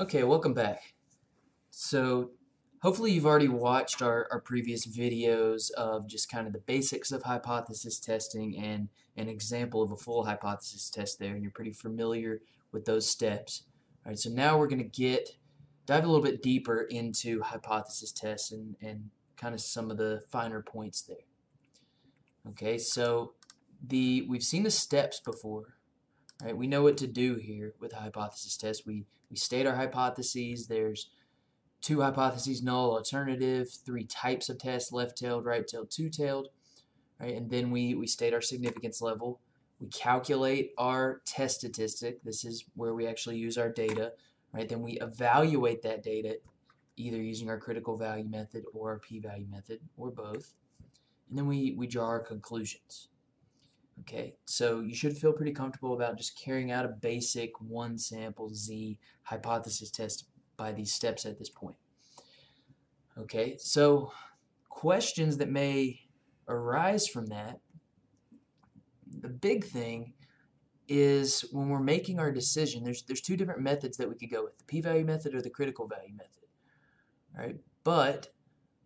Okay, welcome back. So hopefully you've already watched our, our previous videos of just kind of the basics of hypothesis testing and an example of a full hypothesis test there and you're pretty familiar with those steps. Alright, so now we're going to get dive a little bit deeper into hypothesis tests and, and kind of some of the finer points there. Okay, so the we've seen the steps before. Right, we know what to do here with a hypothesis test. We we state our hypotheses. There's two hypotheses, null, alternative, three types of tests, left-tailed, right-tailed, two-tailed, right? And then we, we state our significance level. We calculate our test statistic. This is where we actually use our data, right? Then we evaluate that data either using our critical value method or our p-value method or both. And then we, we draw our conclusions. Okay, so you should feel pretty comfortable about just carrying out a basic one sample Z hypothesis test by these steps at this point. Okay, so questions that may arise from that, the big thing is when we're making our decision, there's, there's two different methods that we could go with, the p-value method or the critical value method. Right? But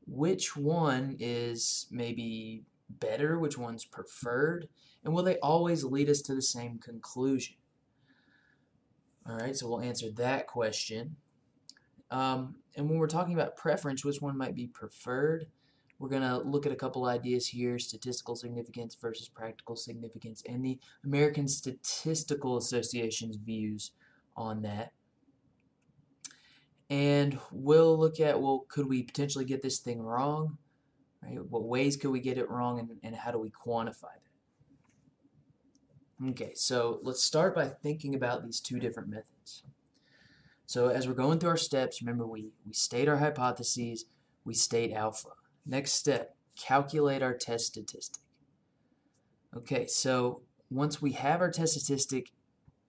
which one is maybe better, which one's preferred, and will they always lead us to the same conclusion? All right, so we'll answer that question. Um, and when we're talking about preference, which one might be preferred, we're going to look at a couple ideas here, statistical significance versus practical significance, and the American Statistical Association's views on that. And we'll look at, well, could we potentially get this thing wrong? Right? What ways could we get it wrong, and, and how do we quantify that? Okay, so let's start by thinking about these two different methods. So as we're going through our steps, remember we, we state our hypotheses, we state alpha. Next step, calculate our test statistic. Okay, so once we have our test statistic,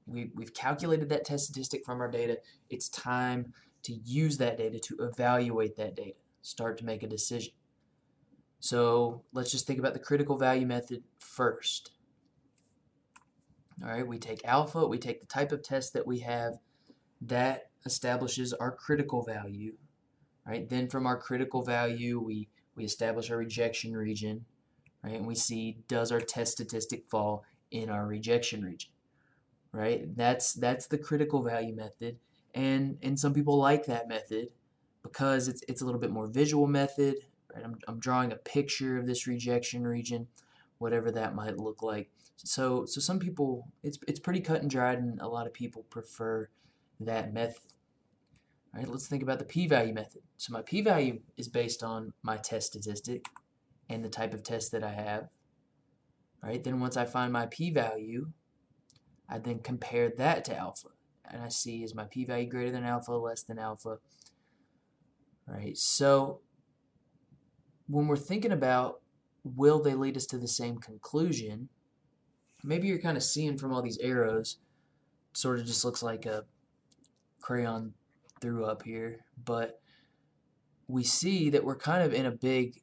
we, we've calculated that test statistic from our data, it's time to use that data to evaluate that data, start to make a decision. So let's just think about the critical value method first. All right, we take alpha, we take the type of test that we have that establishes our critical value. Right, then from our critical value, we, we establish our rejection region, right, and we see does our test statistic fall in our rejection region. Right, that's that's the critical value method, and and some people like that method because it's it's a little bit more visual method. Right, I'm I'm drawing a picture of this rejection region, whatever that might look like. So, so some people, it's, it's pretty cut and dried, and a lot of people prefer that method. All right, let's think about the p-value method. So my p-value is based on my test statistic and the type of test that I have. All right, then once I find my p-value, I then compare that to alpha. And I see is my p-value greater than alpha, less than alpha. All right, so when we're thinking about will they lead us to the same conclusion, maybe you're kind of seeing from all these arrows, sort of just looks like a crayon threw up here, but we see that we're kind of in a big,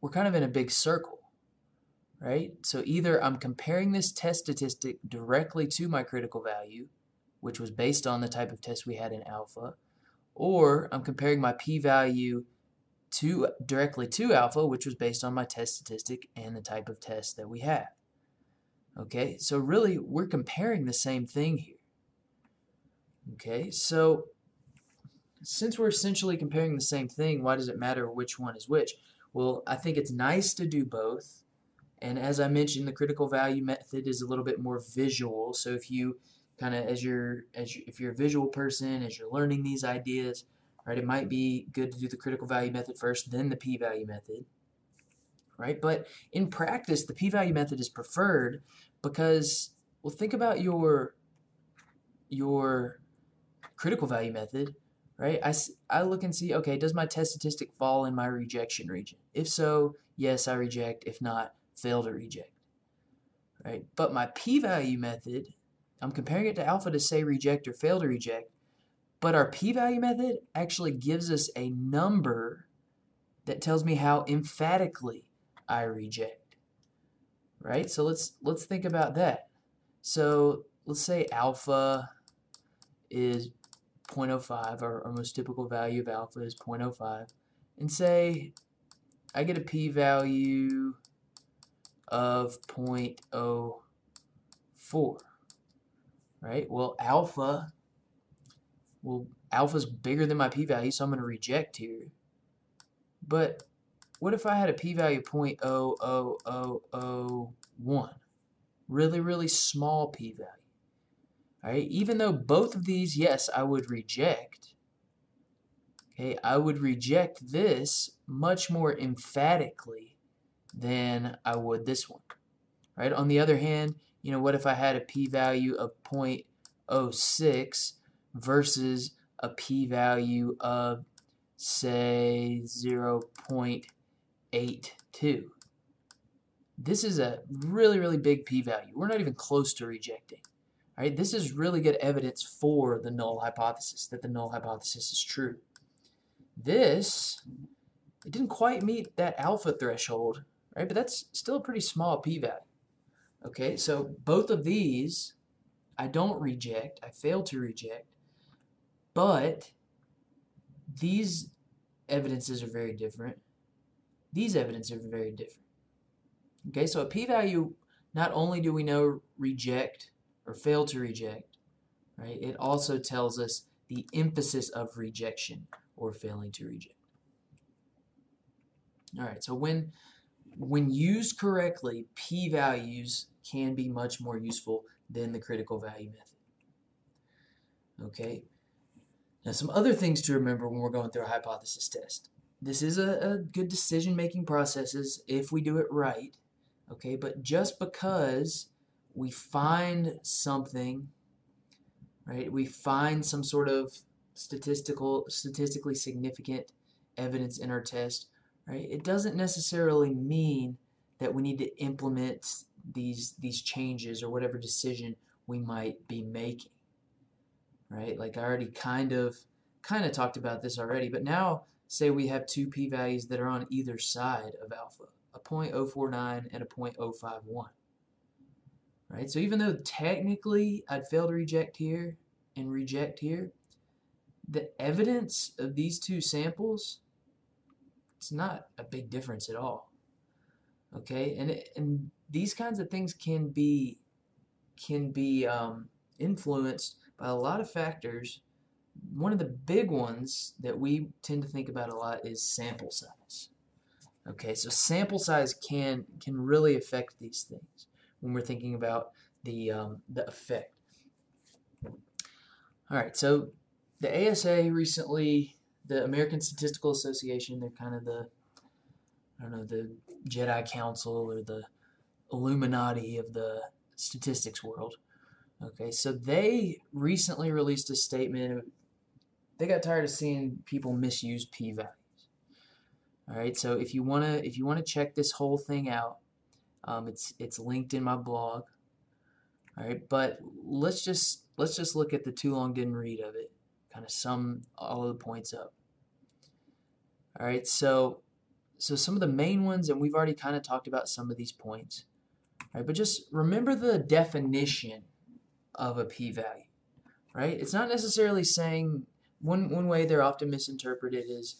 we're kind of in a big circle, right? So either I'm comparing this test statistic directly to my critical value, which was based on the type of test we had in alpha, or I'm comparing my p-value to directly to alpha, which was based on my test statistic and the type of test that we have. Okay, so really we're comparing the same thing here. Okay, so since we're essentially comparing the same thing, why does it matter which one is which? Well, I think it's nice to do both. And as I mentioned, the critical value method is a little bit more visual. So if you kind of, as you're, as you, if you're a visual person, as you're learning these ideas, right, it might be good to do the critical value method first, then the p-value method right? But in practice, the p-value method is preferred because, well, think about your your critical value method, right? I, I look and see, okay, does my test statistic fall in my rejection region? If so, yes, I reject. If not, fail to reject, right? But my p-value method, I'm comparing it to alpha to say reject or fail to reject, but our p-value method actually gives us a number that tells me how emphatically I reject. Right? So let's let's think about that. So let's say alpha is 0.05, our, our most typical value of alpha is 0.05, and say I get a p-value of 0.04, right? Well, alpha, well, alpha's bigger than my p-value, so I'm going to reject here. But what if I had a p-value 0.00001? Really, really small p-value. All right, even though both of these, yes, I would reject. Okay, I would reject this much more emphatically than I would this one. Right? On the other hand, you know, what if I had a p-value of 0.06 versus a p-value of say 0.82? This is a really, really big p-value. We're not even close to rejecting. Right? This is really good evidence for the null hypothesis, that the null hypothesis is true. This, it didn't quite meet that alpha threshold, right? But that's still a pretty small p-value. Okay, so both of these, I don't reject, I fail to reject, but these evidences are very different. These evidences are very different. Okay, so a p-value, not only do we know reject or fail to reject, right? It also tells us the emphasis of rejection or failing to reject. All right, so when when used correctly, p-values can be much more useful than the critical value method. Okay. Now some other things to remember when we're going through a hypothesis test. This is a, a good decision-making processes if we do it right. Okay, but just because we find something, right? We find some sort of statistical, statistically significant evidence in our test, right? It doesn't necessarily mean that we need to implement these these changes or whatever decision we might be making, right? Like I already kind of kind of talked about this already, but now say we have two p-values that are on either side of alpha, a 0.049 and a 0.051 right? So even though technically I'd fail to reject here and reject here, the evidence of these two samples, it's not a big difference at all. Okay, and and these kinds of things can be can be um, influenced by a lot of factors. One of the big ones that we tend to think about a lot is sample size. Okay, so sample size can can really affect these things when we're thinking about the, um, the effect. All right, so the ASA recently, the American Statistical Association, they're kind of the, I don't know, the Jedi Council or the Illuminati of the statistics world. Okay, so they recently released a statement. They got tired of seeing people misuse p-values. All right, so if you wanna if you wanna check this whole thing out, um, it's it's linked in my blog. All right, but let's just let's just look at the too long didn't read of it. Kind of sum all of the points up. All right, so so some of the main ones, and we've already kind of talked about some of these points. All right, but just remember the definition of a p-value. Right? It's not necessarily saying one one way they're often misinterpreted is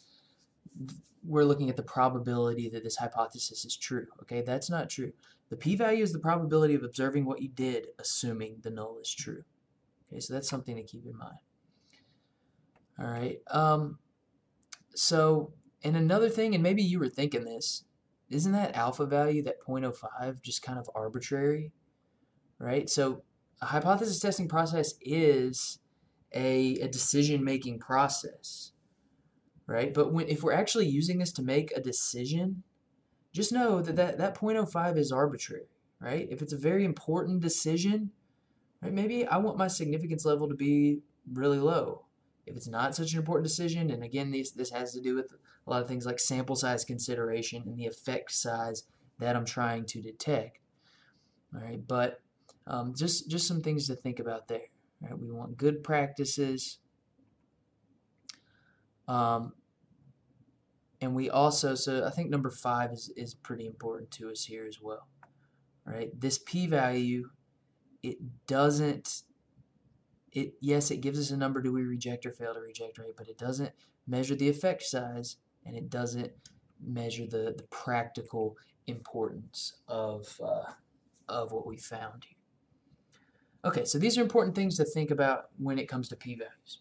we're looking at the probability that this hypothesis is true. Okay, that's not true. The p-value is the probability of observing what you did, assuming the null is true. Okay, so that's something to keep in mind. All right. Um, so, and another thing, and maybe you were thinking this, isn't that alpha value, that 0.05, just kind of arbitrary? Right? So, a hypothesis testing process is a, a decision-making process right? But when if we're actually using this to make a decision, just know that that, that 0.05 is arbitrary, right? If it's a very important decision, right, maybe I want my significance level to be really low. If it's not such an important decision, and again, this, this has to do with a lot of things like sample size consideration and the effect size that I'm trying to detect. All right, but um, just just some things to think about there. Right, we want good practices. Um, and we also, so I think number five is, is pretty important to us here as well. Right? This p-value, it doesn't it yes, it gives us a number do we reject or fail to reject, right? But it doesn't measure the effect size and it doesn't measure the, the practical importance of, uh, of what we found here. Okay, so these are important things to think about when it comes to p-values.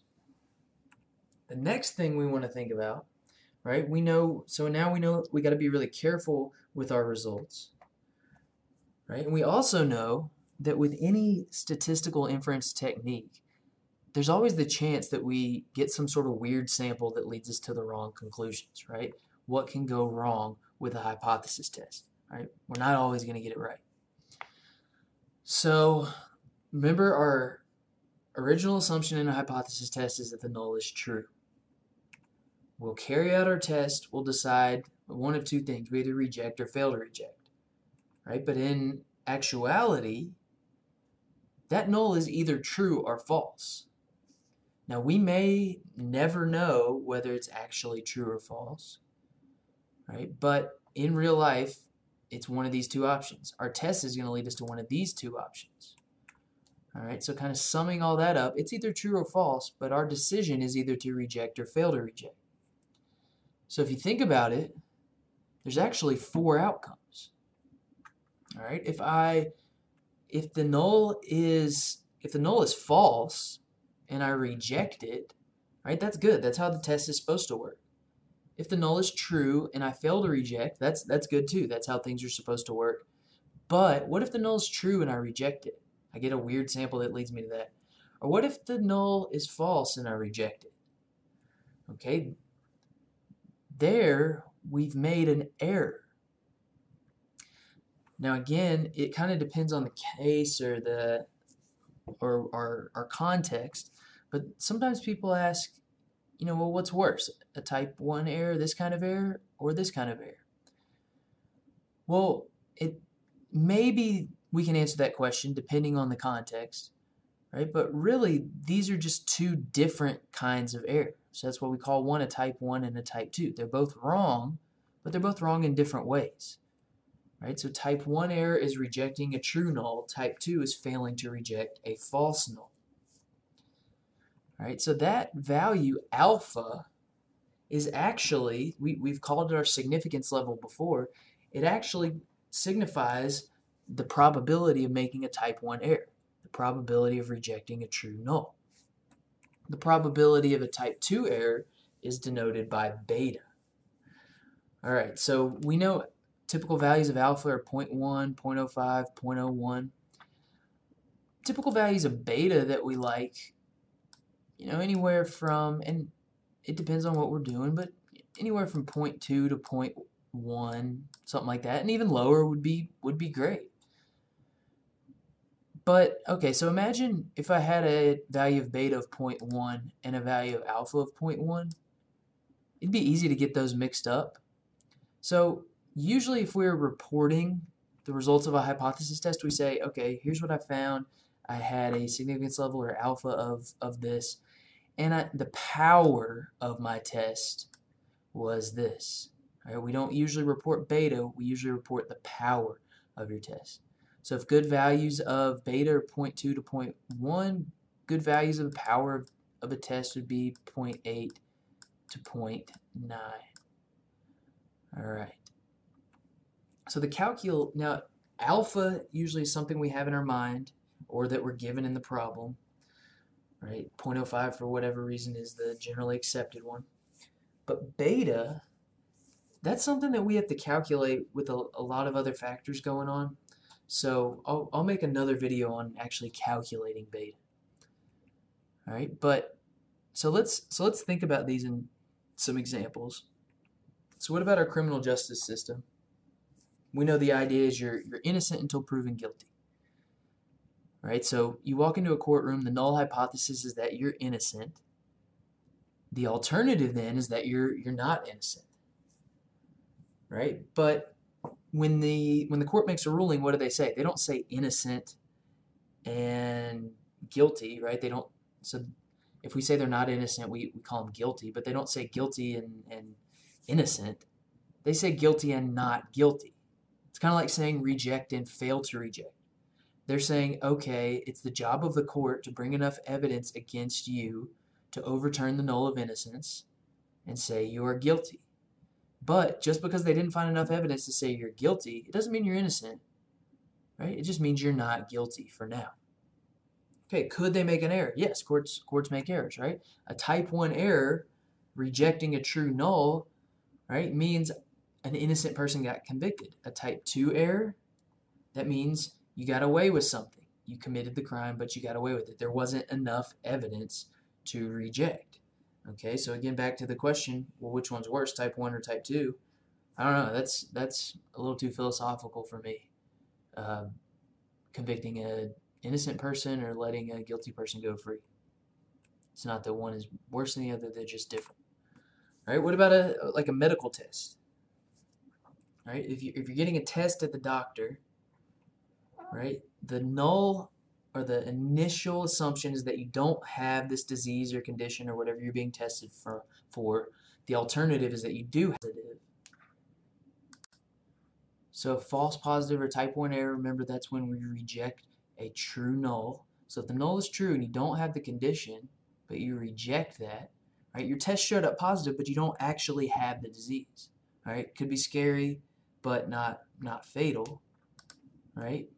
The next thing we want to think about, right, we know, so now we know we got to be really careful with our results, right? And we also know that with any statistical inference technique, there's always the chance that we get some sort of weird sample that leads us to the wrong conclusions, right? What can go wrong with a hypothesis test, right? We're not always going to get it right. So remember our original assumption in a hypothesis test is that the null is true. We'll carry out our test, we'll decide one of two things, we either reject or fail to reject, right? But in actuality, that null is either true or false. Now, we may never know whether it's actually true or false, right? But in real life, it's one of these two options. Our test is going to lead us to one of these two options. All right, so kind of summing all that up, it's either true or false, but our decision is either to reject or fail to reject. So if you think about it, there's actually four outcomes. All right, if I if the null is if the null is false and I reject it, right? That's good. That's how the test is supposed to work. If the null is true and I fail to reject, that's that's good too. That's how things are supposed to work. But what if the null is true and I reject it? I get a weird sample that leads me to that. Or what if the null is false and I reject it? Okay, there we've made an error. Now again, it kind of depends on the case or the or our, our context, but sometimes people ask, you know, well, what's worse, a type 1 error, this kind of error, or this kind of error? Well, it maybe we can answer that question depending on the context, right? But really, these are just two different kinds of error. So that's what we call one a type 1 and a type 2. They're both wrong, but they're both wrong in different ways. Right? So type 1 error is rejecting a true null. Type 2 is failing to reject a false null. Right? So that value alpha is actually, we, we've called it our significance level before, it actually signifies the probability of making a type 1 error, the probability of rejecting a true null. The probability of a type 2 error is denoted by beta. All right, so we know typical values of alpha are 0.1, 0.05, 0.01. Typical values of beta that we like, you know, anywhere from, and it depends on what we're doing, but anywhere from 0.2 to 0.1, something like that, and even lower would be would be great. But, okay, so imagine if I had a value of beta of 0.1 and a value of alpha of 0.1. It'd be easy to get those mixed up. So usually if we're reporting the results of a hypothesis test, we say, okay, here's what I found. I had a significance level or alpha of, of this, and I, the power of my test was this. Right? We don't usually report beta, we usually report the power of your test. So if good values of beta are 0.2 to 0.1, good values of the power of, of a test would be 0.8 to 0.9. All right. So the calcul now alpha usually is something we have in our mind or that we're given in the problem. Right? 0.05 for whatever reason is the generally accepted one. But beta, that's something that we have to calculate with a, a lot of other factors going on. So I'll, I'll make another video on actually calculating beta. All right, but so let's so let's think about these in some examples. So what about our criminal justice system? We know the idea is you're you're innocent until proven guilty. All right, so you walk into a courtroom, the null hypothesis is that you're innocent. The alternative then is that you're you're not innocent. Right? But when the when the court makes a ruling, what do they say? They don't say innocent and guilty, right? They don't. So if we say they're not innocent, we, we call them guilty, but they don't say guilty and, and innocent. They say guilty and not guilty. It's kind of like saying reject and fail to reject. they're saying, okay, it's the job of the court to bring enough evidence against you to overturn the null of innocence and say you are guilty. But just because they didn't find enough evidence to say you're guilty, it doesn't mean you're innocent. Right? It just means you're not guilty for now. Okay, could they make an error? Yes, courts courts make errors, right? A type 1 error rejecting a true null, right, means an innocent person got convicted. A type 2 error, that means you got away with something. You committed the crime, but you got away with it. There wasn't enough evidence to reject. Okay, so again, back to the question, well, which one's worse, type 1 or type 2? I don't know. That's that's a little too philosophical for me. Uh, convicting a innocent person or letting a guilty person go free. It's not that one is worse than the other; they're just different. All right. What about a like a medical test? All right. If you if you're getting a test at the doctor, right, the null or the initial assumption is that you don't have this disease or condition or whatever you're being tested for. For the alternative is that you do have it. So false positive or type 1 error, remember that's when we reject a true null. So if the null is true and you don't have the condition, but you reject that, right? Your test showed up positive, but you don't actually have the disease. Right? Could be scary, but not not fatal. Right?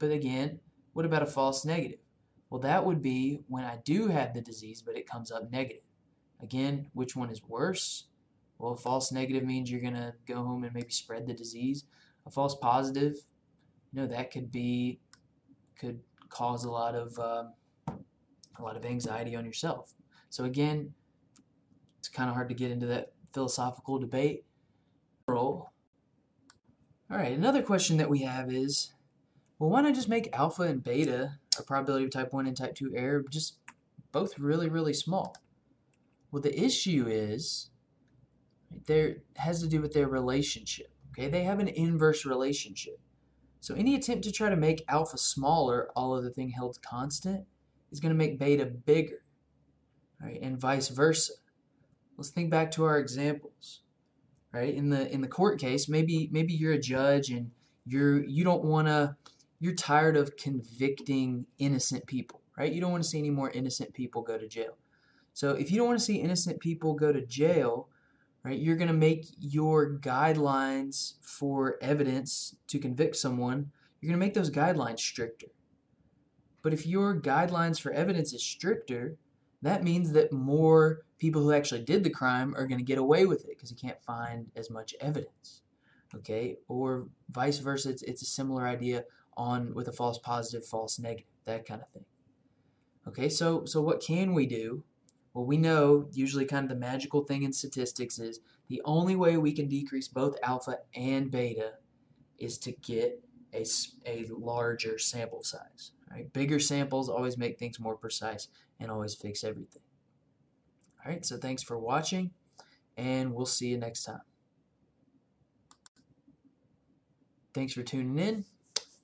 But again, what about a false negative? Well, that would be when I do have the disease, but it comes up negative. Again, which one is worse? Well, a false negative means you're going to go home and maybe spread the disease. A false positive, you know, that could be could cause a lot of um, a lot of anxiety on yourself. So again, it's kind of hard to get into that philosophical debate. All right, another question that we have is, well, why not just make alpha and beta, a probability of type 1 and type 2 error, just both really, really small? Well, the issue is, there has to do with their relationship. Okay, they have an inverse relationship. So any attempt to try to make alpha smaller, all other thing held constant, is going to make beta bigger, right? And vice versa. Let's think back to our examples, right? In the in the court case, maybe maybe you're a judge and you're you don't want to you're tired of convicting innocent people, right? You don't want to see any more innocent people go to jail. So if you don't want to see innocent people go to jail, right? You're going to make your guidelines for evidence to convict someone, you're going to make those guidelines stricter. But if your guidelines for evidence is stricter, that means that more people who actually did the crime are going to get away with it because you can't find as much evidence. Okay? Or vice versa, it's, it's a similar idea on with a false positive, false negative, that kind of thing. Okay, so so what can we do well, we know usually kind of the magical thing in statistics is the only way we can decrease both alpha and beta is to get a, a larger sample size. Right? Bigger samples always make things more precise and always fix everything. All right, so thanks for watching, and we'll see you next time. Thanks for tuning in,